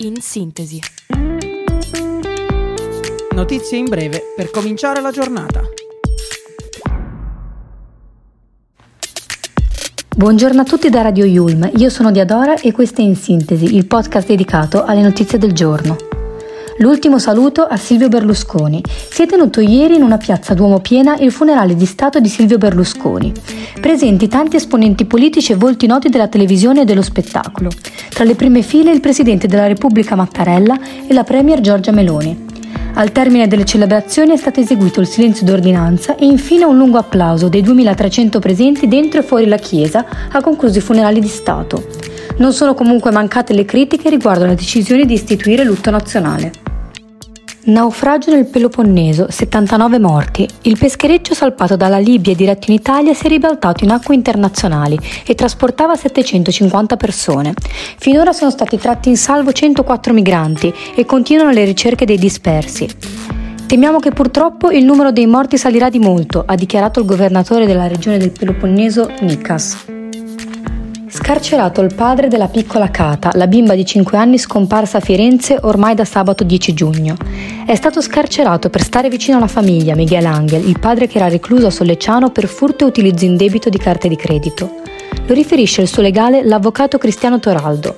In sintesi. Notizie in breve per cominciare la giornata. Buongiorno a tutti da Radio Yulm, io sono Diadora e questo è In Sintesi, il podcast dedicato alle notizie del giorno. L'ultimo saluto a Silvio Berlusconi. Si è tenuto ieri in una piazza Duomo piena il funerale di Stato di Silvio Berlusconi. Presenti tanti esponenti politici e volti noti della televisione e dello spettacolo. Tra le prime file il Presidente della Repubblica Mattarella e la Premier Giorgia Meloni. Al termine delle celebrazioni è stato eseguito il silenzio d'ordinanza e infine un lungo applauso dei 2300 presenti dentro e fuori la chiesa ha concluso i funerali di Stato. Non sono comunque mancate le critiche riguardo alla decisione di istituire lutto nazionale. Naufragio nel Peloponneso, 79 morti. Il peschereccio salpato dalla Libia e diretto in Italia si è ribaltato in acque internazionali e trasportava 750 persone. Finora sono stati tratti in salvo 104 migranti e continuano le ricerche dei dispersi. Temiamo che purtroppo il numero dei morti salirà di molto, ha dichiarato il governatore della regione del Peloponneso, Nikas. Scarcerato il padre della piccola Cata, la bimba di 5 anni scomparsa a Firenze ormai da sabato 10 giugno. È stato scarcerato per stare vicino alla famiglia Miguel Angel, il padre che era recluso a Sollecciano per furto e utilizzo indebito di carte di credito. Lo riferisce il suo legale l'avvocato Cristiano Toraldo.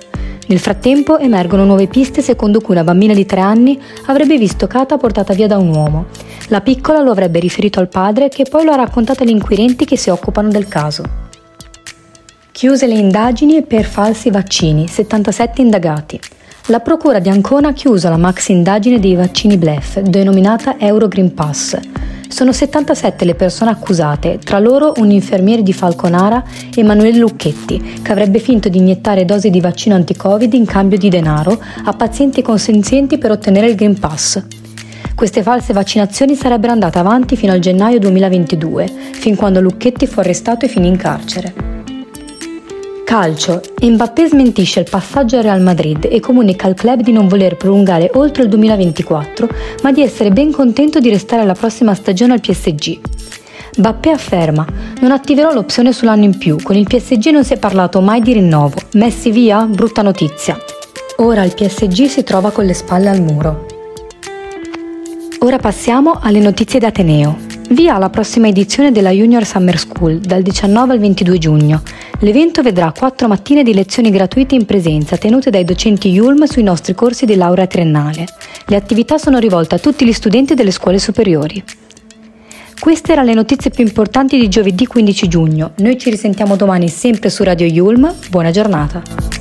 Nel frattempo emergono nuove piste secondo cui una bambina di 3 anni avrebbe visto Cata portata via da un uomo. La piccola lo avrebbe riferito al padre che poi lo ha raccontato agli inquirenti che si occupano del caso. Chiuse le indagini per falsi vaccini, 77 indagati. La Procura di Ancona ha chiuso la maxi indagine dei vaccini Blef, denominata Euro Green Pass. Sono 77 le persone accusate, tra loro un infermiere di Falconara, Emanuele Lucchetti, che avrebbe finto di iniettare dosi di vaccino anti-Covid in cambio di denaro a pazienti consenzienti per ottenere il Green Pass. Queste false vaccinazioni sarebbero andate avanti fino al gennaio 2022, fin quando Lucchetti fu arrestato e finì in carcere. Calcio. Mbappé smentisce il passaggio al Real Madrid e comunica al club di non voler prolungare oltre il 2024, ma di essere ben contento di restare alla prossima stagione al PSG. Mbappé afferma: Non attiverò l'opzione sull'anno in più, con il PSG non si è parlato mai di rinnovo. Messi via? Brutta notizia. Ora il PSG si trova con le spalle al muro. Ora passiamo alle notizie d'Ateneo. Via la prossima edizione della Junior Summer School dal 19 al 22 giugno. L'evento vedrà quattro mattine di lezioni gratuite in presenza tenute dai docenti Yulm sui nostri corsi di laurea triennale. Le attività sono rivolte a tutti gli studenti delle scuole superiori. Queste erano le notizie più importanti di giovedì 15 giugno. Noi ci risentiamo domani sempre su Radio Yulm. Buona giornata.